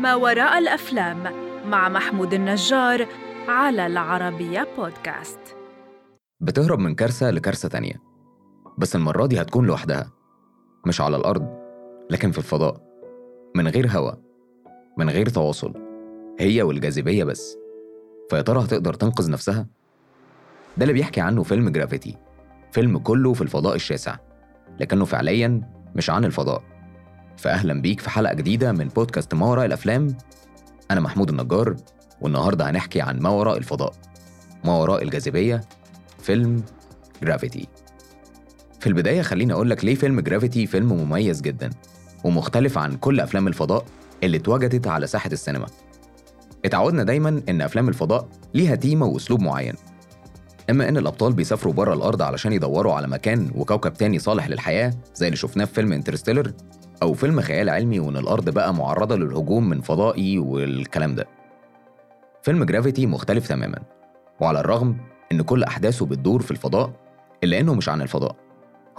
ما وراء الأفلام مع محمود النجار على العربية بودكاست. بتهرب من كارثة لكارثة تانية بس المرة دي هتكون لوحدها مش على الأرض لكن في الفضاء من غير هوا من غير تواصل هي والجاذبية بس. فيا ترى هتقدر تنقذ نفسها؟ ده اللي بيحكي عنه فيلم جرافيتي فيلم كله في الفضاء الشاسع لكنه فعليا مش عن الفضاء. فأهلا بيك في حلقة جديدة من بودكاست ما وراء الأفلام. أنا محمود النجار والنهاردة هنحكي عن ما وراء الفضاء ما وراء الجاذبية فيلم جرافيتي في البداية خليني أقول لك ليه فيلم Gravity فيلم مميز جدا ومختلف عن كل أفلام الفضاء اللي اتوجدت على ساحة السينما. اتعودنا دايما إن أفلام الفضاء ليها تيمة وأسلوب معين. إما إن الأبطال بيسافروا بره الأرض علشان يدوروا على مكان وكوكب تاني صالح للحياة زي اللي شفناه في فيلم Interstellar أو فيلم خيال علمي وإن الأرض بقى معرضة للهجوم من فضائي والكلام ده. فيلم Gravity مختلف تماما وعلى الرغم إن كل أحداثه بتدور في الفضاء إلا إنه مش عن الفضاء.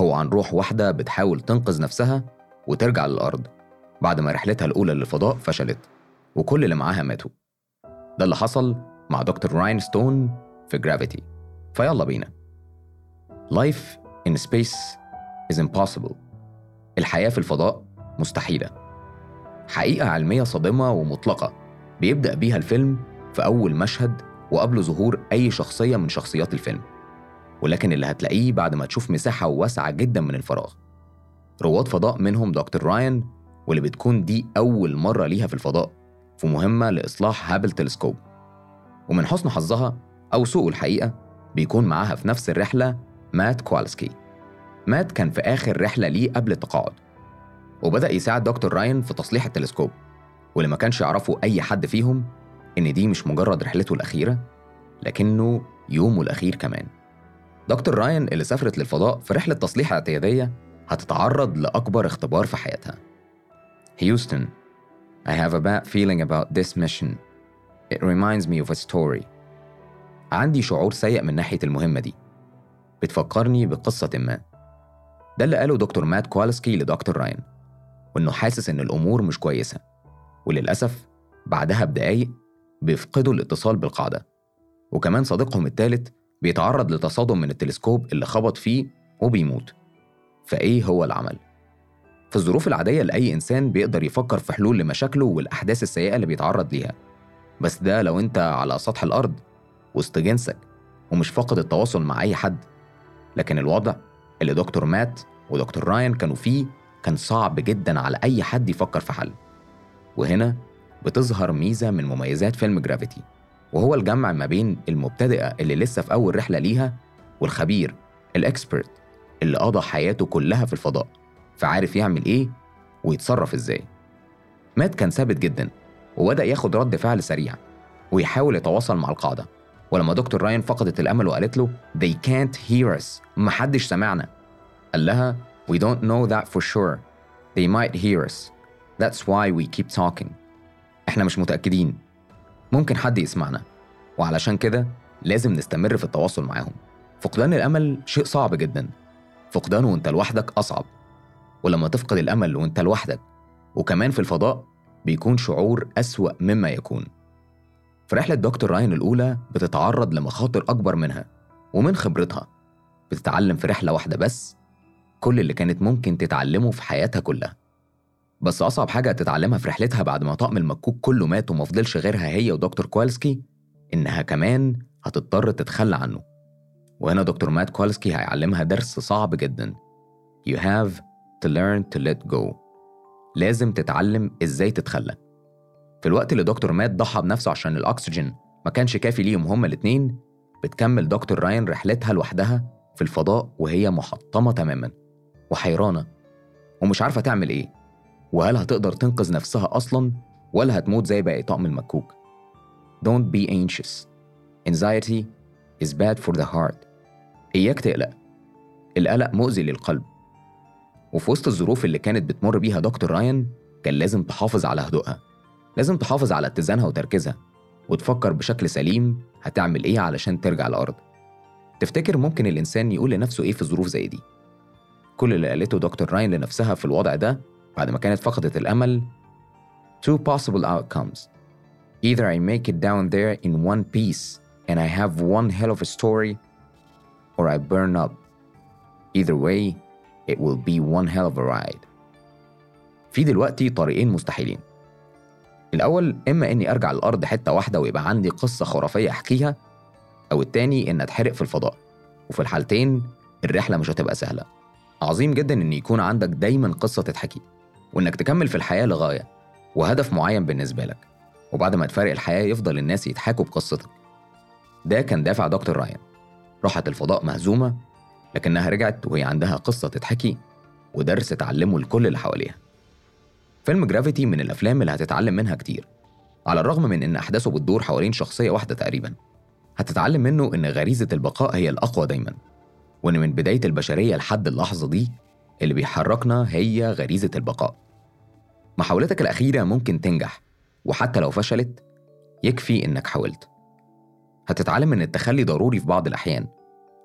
هو عن روح واحدة بتحاول تنقذ نفسها وترجع للأرض. بعد ما رحلتها الأولى للفضاء فشلت وكل اللي معاها ماتوا. ده اللي حصل مع دكتور راين ستون في Gravity. فيلا بينا. Life in space is impossible. الحياة في الفضاء مستحيلة. حقيقة علمية صادمة ومطلقة. بيبدأ بيها الفيلم في أول مشهد وقبل ظهور أي شخصية من شخصيات الفيلم. ولكن اللي هتلاقيه بعد ما تشوف مساحة واسعة جدا من الفراغ. رواد فضاء منهم دكتور راين واللي بتكون دي أول مرة ليها في الفضاء في مهمة لإصلاح هابل تلسكوب. ومن حسن حظها أو سوء الحقيقة بيكون معاها في نفس الرحلة مات كوالسكي. مات كان في آخر رحلة ليه قبل التقاعد. وبدأ يساعد دكتور راين في تصليح التلسكوب. واللي ما كانش يعرفه أي حد فيهم إن دي مش مجرد رحلته الأخيرة لكنه يومه الأخير كمان. دكتور راين اللي سافرت للفضاء في رحلة تصليح اعتيادية هتتعرض لأكبر اختبار في حياتها. هيوستن I have a bad feeling about this mission. It reminds me of a story. عندي شعور سيء من ناحية المهمة دي. بتفكرني بقصة ما. ده اللي قاله دكتور مات كوالسكي لدكتور راين. وإنه حاسس إن الأمور مش كويسة. وللأسف بعدها بدقايق بيفقدوا الاتصال بالقاعدة. وكمان صديقهم الثالث بيتعرض لتصادم من التلسكوب اللي خبط فيه وبيموت. فإيه هو العمل؟ في الظروف العادية لأي إنسان بيقدر يفكر في حلول لمشاكله والأحداث السيئة اللي بيتعرض ليها. بس ده لو أنت على سطح الأرض وسط جنسك ومش فاقد التواصل مع أي حد. لكن الوضع اللي دكتور مات ودكتور راين كانوا فيه كان صعب جدا على أي حد يفكر في حل. وهنا بتظهر ميزة من مميزات فيلم جرافيتي وهو الجمع ما بين المبتدئة اللي لسه في أول رحلة ليها والخبير الإكسبرت اللي قضى حياته كلها في الفضاء فعارف يعمل إيه ويتصرف إزاي. مات كان ثابت جدا وبدأ ياخد رد فعل سريع ويحاول يتواصل مع القاعدة. ولما دكتور راين فقدت الأمل وقالت له They can't hear us. محدش سمعنا. قال لها We don't know that for sure. They might hear us. That's why we keep talking. إحنا مش متأكدين. ممكن حد يسمعنا. وعلشان كده لازم نستمر في التواصل معاهم. فقدان الأمل شيء صعب جدا. فقدانه وأنت لوحدك أصعب. ولما تفقد الأمل وأنت لوحدك وكمان في الفضاء بيكون شعور أسوأ مما يكون. في رحلة دكتور راين الأولى بتتعرض لمخاطر أكبر منها ومن خبرتها. بتتعلم في رحلة واحدة بس كل اللي كانت ممكن تتعلمه في حياتها كلها. بس أصعب حاجة تتعلمها في رحلتها بعد ما طقم المكوك كله مات ومفضلش غيرها هي ودكتور كوالسكي إنها كمان هتضطر تتخلى عنه. وهنا دكتور مات كوالسكي هيعلمها درس صعب جدا. You have to learn to let go. لازم تتعلم إزاي تتخلى. في الوقت اللي دكتور مات ضحى بنفسه عشان الأكسجين ما كانش كافي ليهم هما الاتنين بتكمل دكتور راين رحلتها لوحدها في الفضاء وهي محطمة تماما. وحيرانة. ومش عارفة تعمل إيه. وهل هتقدر تنقذ نفسها أصلا ولا هتموت زي باقي طقم المكوك. Don't be anxious. Anxiety is bad for the heart. إياك تقلق. القلق مؤذي للقلب. وفي وسط الظروف اللي كانت بتمر بيها دكتور راين كان لازم تحافظ على هدوءها. لازم تحافظ على اتزانها وتركيزها. وتفكر بشكل سليم هتعمل إيه علشان ترجع الأرض. تفتكر ممكن الإنسان يقول لنفسه إيه في ظروف زي دي؟ كل اللي قالته دكتور راين لنفسها في الوضع ده بعد ما كانت فقدت الأمل two possible outcomes. Either I make it down there in one piece and I have one hell of a story, or I burn up. Either way, it will be one hell of a ride. في دلوقتي طريقين مستحيلين. الأول إما إني أرجع الأرض حتة واحدة ويبقى عندي قصة خرافية أحكيها، أو التاني إن أتحرق في الفضاء. وفي الحالتين الرحلة مش هتبقى سهلة. عظيم جدا إن يكون عندك دايما قصة تتحكي، وإنك تكمل في الحياة لغاية، وهدف معين بالنسبة لك. وبعد ما تفارق الحياة يفضل الناس يضحكوا بقصتك. ده كان دافع دكتور رايان. راحت الفضاء مهزومة لكنها رجعت وهي عندها قصة تتحكي ودرس تعلمه لكل اللي حواليها. فيلم جرافيتي من الأفلام اللي هتتعلم منها كتير على الرغم من إن أحداثه بتدور حوالين شخصية واحدة تقريبا هتتعلم منه إن غريزة البقاء هي الأقوى دايما وإن من بداية البشرية لحد اللحظة دي اللي بيحركنا هي غريزة البقاء. محاولتك الأخيرة ممكن تنجح وحتى لو فشلت يكفي إنك حاولت. هتتعلم إن التخلي ضروري في بعض الأحيان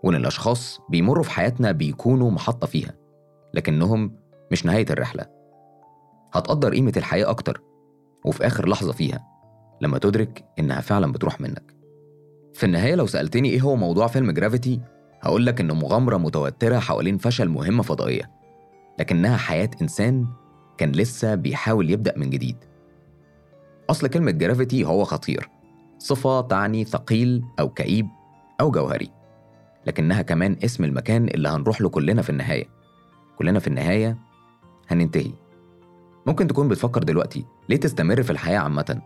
وإن الأشخاص بيمروا في حياتنا بيكونوا محطة فيها لكنهم مش نهاية الرحلة. هتقدر قيمة الحياة أكتر وفي آخر لحظة فيها لما تدرك إنها فعلا بتروح منك. في النهاية لو سألتني إيه هو موضوع فيلم Gravity هقول لك إنه مغامرة متوترة حوالين فشل مهمة فضائية لكنها حياة إنسان كان لسه بيحاول يبدأ من جديد. أصل كلمة gravity هو خطير صفة تعني ثقيل أو كئيب أو جوهري لكنها كمان اسم المكان اللي هنروح له كلنا في النهاية. كلنا في النهاية هننتهي. ممكن تكون بتفكر دلوقتي ليه تستمر في الحياة عامة؟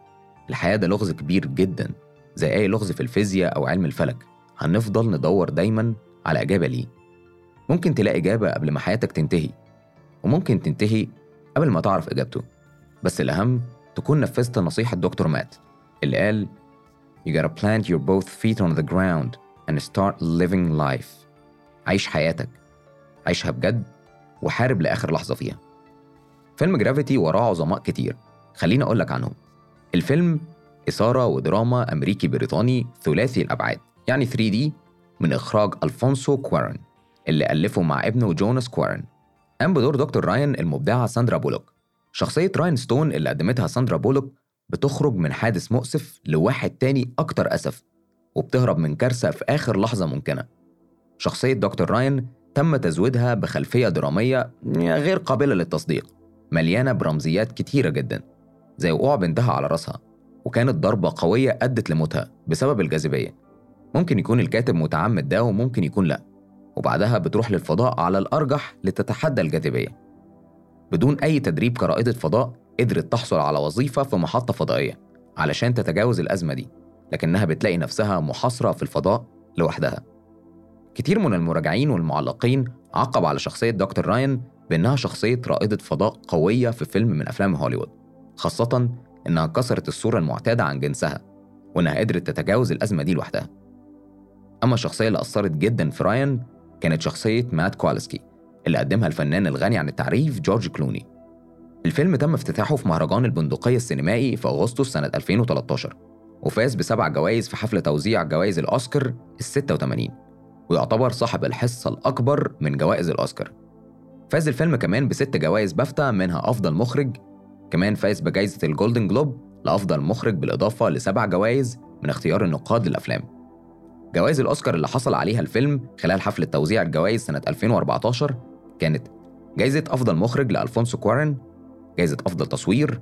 الحياة ده لغز كبير جدا زي أي لغز في الفيزياء أو علم الفلك. هنفضل ندور دايما على إجابة ليه. ممكن تلاقي إجابة قبل ما حياتك تنتهي وممكن تنتهي قبل ما تعرف إجابته. بس الأهم تكون نفذت نصيحة دكتور مات اللي قال You gotta plant your both feet on the ground and start living life. عيش حياتك. عيشها بجد وحارب لآخر لحظة فيها. فيلم Gravity وراه عظماء كتير. خليني أقول لك عنهم. الفيلم إثارة ودراما أمريكي بريطاني ثلاثي الأبعاد يعني 3D من إخراج ألفونسو كوارن اللي ألفه مع ابنه جوناس كوارن. قام بدور دكتور راين المبدعة ساندرا بولوك. شخصية راين ستون اللي قدمتها ساندرا بولوك بتخرج من حادث مؤسف لواحد تاني أكتر أسف وبتهرب من كارثة في آخر لحظة ممكنة. شخصية دكتور راين تم تزويدها بخلفية درامية غير قابلة للتصديق مليانة برمزيات كتيرة جدا زي وقوع بنتها على راسها وكانت ضربة قوية أدت لموتها بسبب الجاذبية. ممكن يكون الكاتب متعمد ده وممكن يكون لأ. وبعدها بتروح للفضاء على الأرجح لتتحدى الجاذبية. بدون أي تدريب كرائدة فضاء قدرت تحصل على وظيفة في محطة فضائية علشان تتجاوز الأزمة دي لكنها بتلاقي نفسها محاصرة في الفضاء لوحدها. كتير من المراجعين والمعلقين عقب على شخصية دكتور راين بأنها شخصية رائدة فضاء قوية في فيلم من أفلام هوليوود خاصة إنها كسرت الصورة المعتادة عن جنسها وإنها قدرت تتجاوز الأزمة دي لوحدها. أما الشخصية اللي أثرت جدا في راين كانت شخصية مات كوالسكي اللي قدمها الفنان الغني عن التعريف جورج كلوني. الفيلم تم افتتاحه في مهرجان البندقية السينمائي في أغسطس سنة 2013 وفاز بسبع جوائز في حفل توزيع جوائز الأوسكار ال 86 ويعتبر صاحب الحصة الأكبر من جوائز الأوسكار. فاز الفيلم كمان بست جوائز بافتا منها أفضل مخرج كمان فاز بجائزة ال Golden Globe لأفضل مخرج بالإضافة لسبع جوائز من اختيار النقاد للأفلام. جوائز الأوسكار اللي حصل عليها الفيلم خلال حفلة توزيع الجوائز سنة 2014 كانت جائزة أفضل مخرج لألفونسو كوارن جائزة أفضل تصوير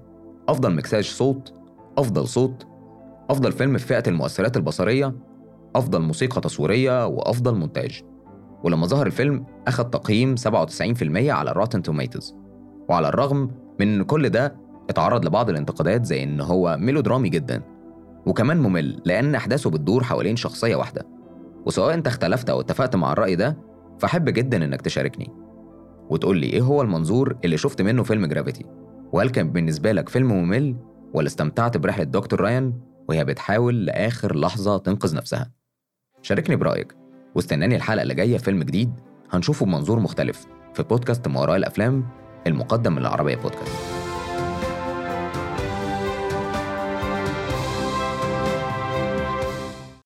أفضل مكساج صوت أفضل صوت أفضل فيلم في فئة المؤثرات البصرية أفضل موسيقى تصويرية وأفضل مونتاج. ولما ظهر الفيلم أخذ تقييم 97% على Rotten Tomatoes وعلى الرغم من إن كل ده اتعرض لبعض الانتقادات زي إن هو ميلودرامي جدا. وكمان ممل لأن أحداثه بتدور حوالين شخصية واحدة. وسواء أنت اختلفت أو اتفقت مع الرأي ده فأحب جدا إنك تشاركني. وتقول لي إيه هو المنظور اللي شفت منه فيلم جرافيتي وهل كان بالنسبة لك فيلم ممل ولا استمتعت برحلة دكتور رايان وهي بتحاول لآخر لحظة تنقذ نفسها؟ شاركني برأيك واستناني الحلقة اللي جاية فيلم جديد هنشوفه بمنظور مختلف في بودكاست ما وراء الأفلام المقدم من العربية بودكاست.